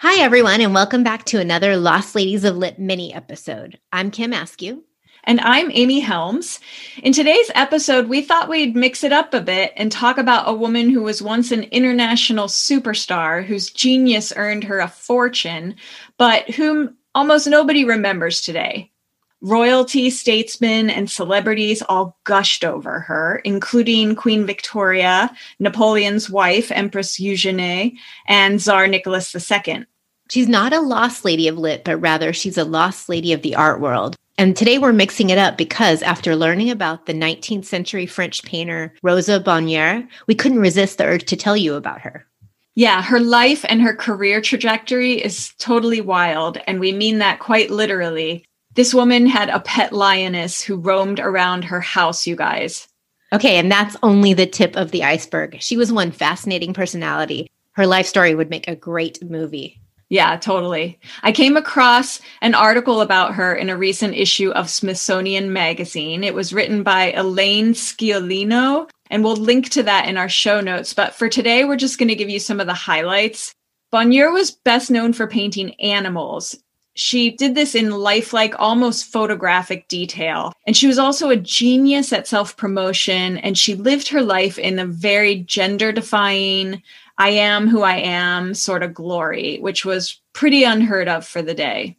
Hi, everyone, and welcome back to another Lost Ladies of Lit mini episode. I'm Kim Askew. And I'm Amy Helms. In today's episode, we thought we'd mix it up a bit and talk about a woman who was once an international superstar whose genius earned her a fortune, but whom almost nobody remembers today. Royalty, statesmen, and celebrities all gushed over her, including Queen Victoria, Napoleon's wife, Empress Eugenie, and Tsar Nicholas II. She's not a lost lady of lit, but rather she's a lost lady of the art world. And today we're mixing it up because after learning about the 19th century French painter Rosa Bonheur, we couldn't resist the urge to tell you about her. Yeah, her life and her career trajectory is totally wild, and we mean that quite literally. This woman had a pet lioness who roamed around her house, you guys. Okay, and that's only the tip of the iceberg. She was one fascinating personality. Her life story would make a great movie. Yeah, totally. I came across an article about her in a recent issue of Smithsonian Magazine. It was written by Elaine Sciolino, and we'll link to that in our show notes. But for today, we're just going to give you some of the highlights. Bonheur was best known for painting animals. She did this in lifelike, almost photographic detail. And she was also a genius at self promotion, and she lived her life in a very gender defying, I am who I am sort of glory, which was pretty unheard of for the day.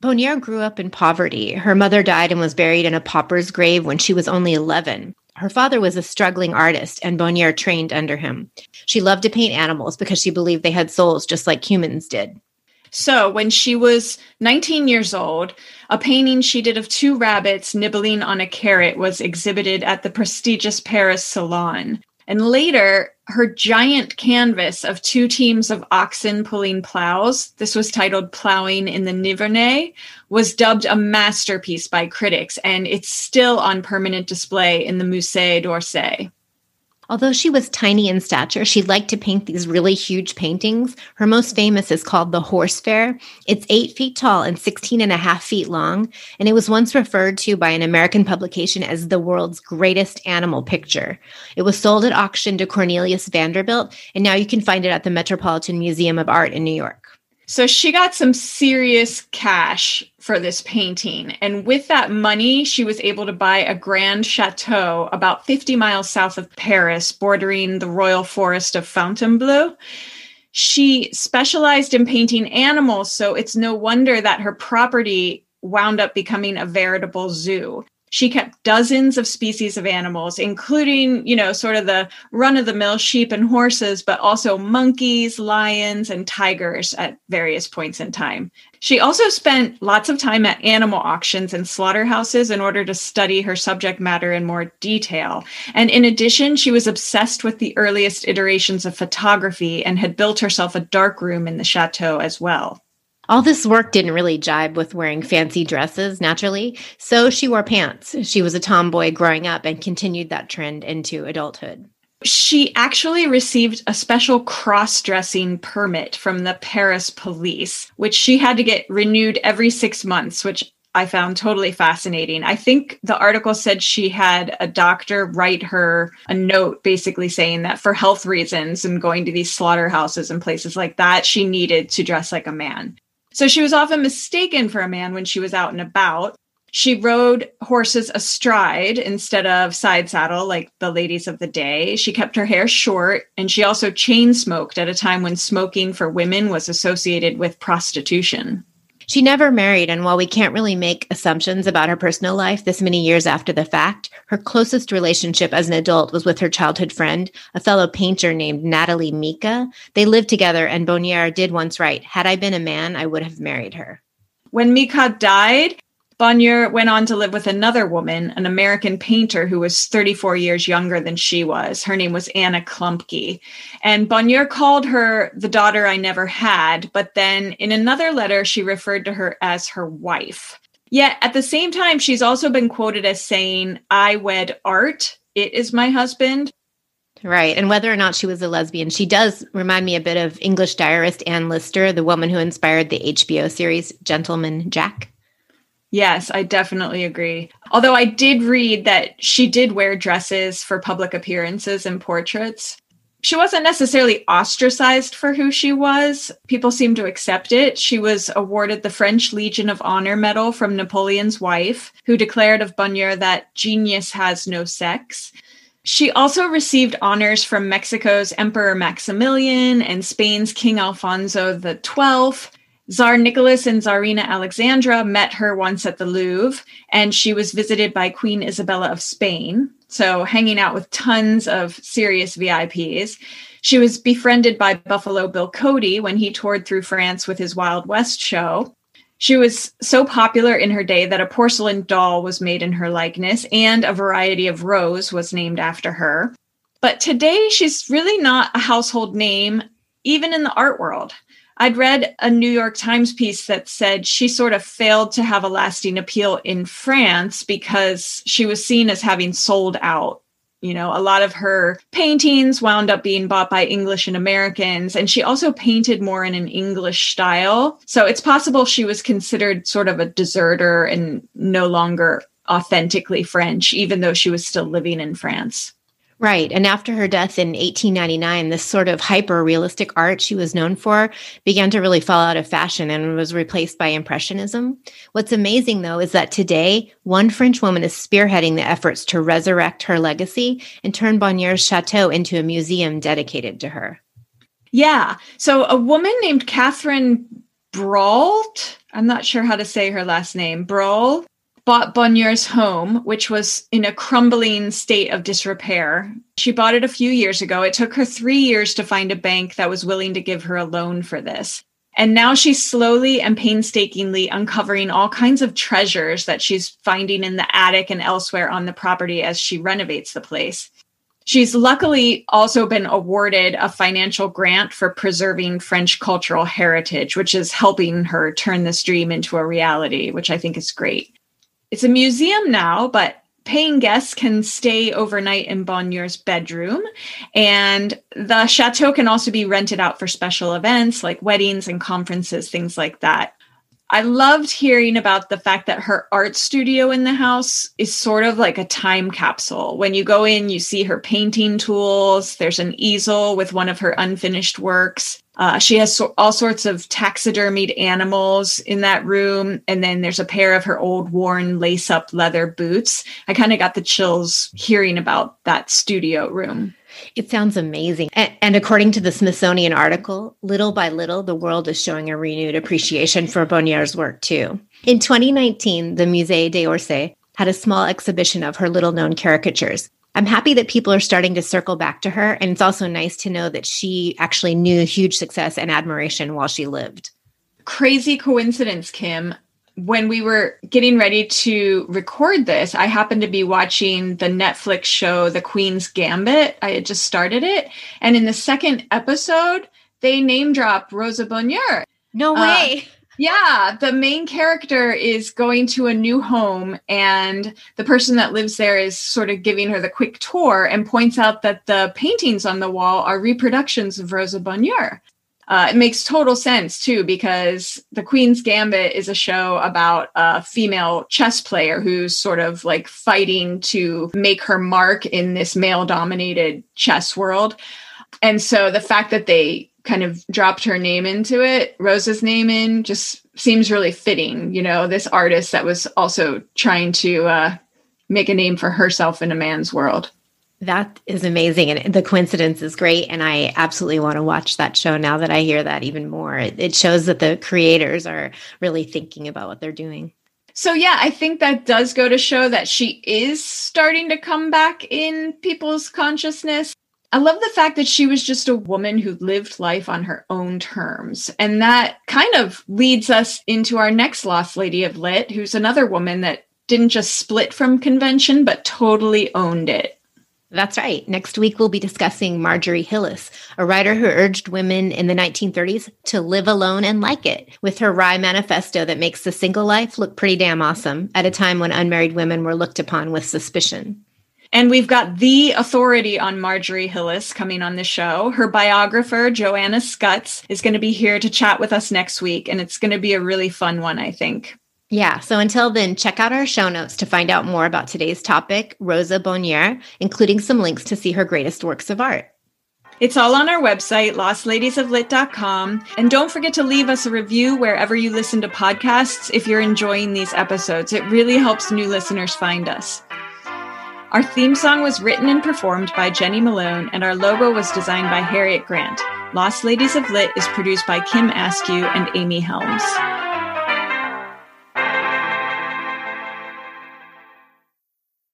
Bonheur grew up in poverty. Her mother died and was buried in a pauper's grave when she was only 11. Her father was a struggling artist, and Bonheur trained under him. She loved to paint animals because she believed they had souls just like humans did. So, when she was 19 years old, a painting she did of two rabbits nibbling on a carrot was exhibited at the prestigious Paris Salon. And later, her giant canvas of two teams of oxen pulling plows, this was titled Plowing in the Nivernais, was dubbed a masterpiece by critics, and it's still on permanent display in the Musée d'Orsay. Although she was tiny in stature, she liked to paint these really huge paintings. Her most famous is called The Horse Fair. It's eight feet tall and 16 and a half feet long, and it was once referred to by an American publication as the world's greatest animal picture. It was sold at auction to Cornelius Vanderbilt, and now you can find it at the Metropolitan Museum of Art in New York. So she got some serious cash for this painting. And with that money, she was able to buy a grand chateau about 50 miles south of Paris, bordering the royal forest of Fontainebleau. She specialized in painting animals, so it's no wonder that her property wound up becoming a veritable zoo she kept dozens of species of animals, including, you know, sort of the run of the mill sheep and horses, but also monkeys, lions, and tigers at various points in time. She also spent lots of time at animal auctions and slaughterhouses in order to study her subject matter in more detail. And in addition, she was obsessed with the earliest iterations of photography and had built herself a dark room in the chateau as well. All this work didn't really jibe with wearing fancy dresses naturally, so she wore pants. She was a tomboy growing up and continued that trend into adulthood. She actually received a special cross dressing permit from the Paris police, which she had to get renewed every six months, which I found totally fascinating. I think the article said she had a doctor write her a note basically saying that for health reasons and going to these slaughterhouses and places like that, she needed to dress like a man. So she was often mistaken for a man when she was out and about. She rode horses astride instead of side saddle like the ladies of the day. She kept her hair short and she also chain smoked at a time when smoking for women was associated with prostitution. She never married, and while we can't really make assumptions about her personal life this many years after the fact, her closest relationship as an adult was with her childhood friend, a fellow painter named Natalie Mika. They lived together, and Bonheur did once write, Had I been a man, I would have married her. When Mika died, Bonheur went on to live with another woman, an American painter who was 34 years younger than she was. Her name was Anna Klumpke. And Bonheur called her the daughter I never had, but then in another letter, she referred to her as her wife. Yet at the same time, she's also been quoted as saying, I wed art, it is my husband. Right. And whether or not she was a lesbian, she does remind me a bit of English diarist Anne Lister, the woman who inspired the HBO series Gentleman Jack. Yes, I definitely agree. Although I did read that she did wear dresses for public appearances and portraits. she wasn't necessarily ostracized for who she was. People seemed to accept it. She was awarded the French Legion of Honor medal from Napoleon's wife, who declared of Bonheur that genius has no sex. She also received honors from Mexico's Emperor Maximilian and Spain's King Alfonso XII. Tsar Nicholas and Tsarina Alexandra met her once at the Louvre, and she was visited by Queen Isabella of Spain. So, hanging out with tons of serious VIPs. She was befriended by Buffalo Bill Cody when he toured through France with his Wild West show. She was so popular in her day that a porcelain doll was made in her likeness, and a variety of rose was named after her. But today, she's really not a household name, even in the art world. I'd read a New York Times piece that said she sort of failed to have a lasting appeal in France because she was seen as having sold out. You know, a lot of her paintings wound up being bought by English and Americans, and she also painted more in an English style. So it's possible she was considered sort of a deserter and no longer authentically French, even though she was still living in France. Right. And after her death in 1899, this sort of hyper realistic art she was known for began to really fall out of fashion and was replaced by Impressionism. What's amazing, though, is that today, one French woman is spearheading the efforts to resurrect her legacy and turn Bonheur's chateau into a museum dedicated to her. Yeah. So a woman named Catherine Brault, I'm not sure how to say her last name, Brault, bought Bonheur's home, which was in a crumbling state of disrepair. She bought it a few years ago. It took her three years to find a bank that was willing to give her a loan for this. And now she's slowly and painstakingly uncovering all kinds of treasures that she's finding in the attic and elsewhere on the property as she renovates the place. She's luckily also been awarded a financial grant for preserving French cultural heritage, which is helping her turn this dream into a reality, which I think is great. It's a museum now, but paying guests can stay overnight in Bonheur's bedroom. And the chateau can also be rented out for special events like weddings and conferences, things like that. I loved hearing about the fact that her art studio in the house is sort of like a time capsule. When you go in, you see her painting tools. There's an easel with one of her unfinished works. Uh, she has so- all sorts of taxidermied animals in that room. And then there's a pair of her old worn lace up leather boots. I kind of got the chills hearing about that studio room. It sounds amazing. And, and, according to the Smithsonian article, little by little, the world is showing a renewed appreciation for Bonheur's work, too. In 2019, the Musée d'Orsay had a small exhibition of her little known caricatures. I'm happy that people are starting to circle back to her. And it's also nice to know that she actually knew huge success and admiration while she lived. Crazy coincidence, Kim when we were getting ready to record this, I happened to be watching the Netflix show The Queen's Gambit. I had just started it. And in the second episode, they name drop Rosa Bonheur. No uh, way. Uh, yeah, the main character is going to a new home, and the person that lives there is sort of giving her the quick tour and points out that the paintings on the wall are reproductions of Rosa Bonheur. Uh, it makes total sense too because the Queen's Gambit is a show about a female chess player who's sort of like fighting to make her mark in this male dominated chess world. And so the fact that they kind of dropped her name into it, Rosa's name in, just seems really fitting. You know, this artist that was also trying to uh, make a name for herself in a man's world. That is amazing. And the coincidence is great. And I absolutely want to watch that show now that I hear that even more. It, shows that the creators are really thinking about what they're doing. So, yeah, I think that does go to show that she is starting to come back in people's consciousness. I love the fact that she was just a woman who lived life on her own terms. And that kind of leads us into our next Lost Lady of Lit, who's another woman that didn't just split from convention, but totally owned it. That's right. Next week, we'll be discussing Marjorie Hillis, a writer who urged women in the 1930s to live alone and like it, with her wry manifesto that makes the single life look pretty damn awesome at a time when unmarried women were looked upon with suspicion. And we've got the authority on Marjorie Hillis coming on the show. Her biographer, Joanna Scutts, is going to be here to chat with us next week, and it's going to be a really fun one, I think. Yeah. So until then, check out our show notes to find out more about today's topic, Rosa Bonheur, including some links to see her greatest works of art. It's all on our website, lostladiesoflit.com. And don't forget to leave us a review wherever you listen to podcasts if you're enjoying these episodes. It really helps new listeners find us. Our theme song was written and performed by Jenny Malone, and our logo was designed by Harriet Grant. Lost Ladies of Lit is produced by Kim Askew and Amy Helms.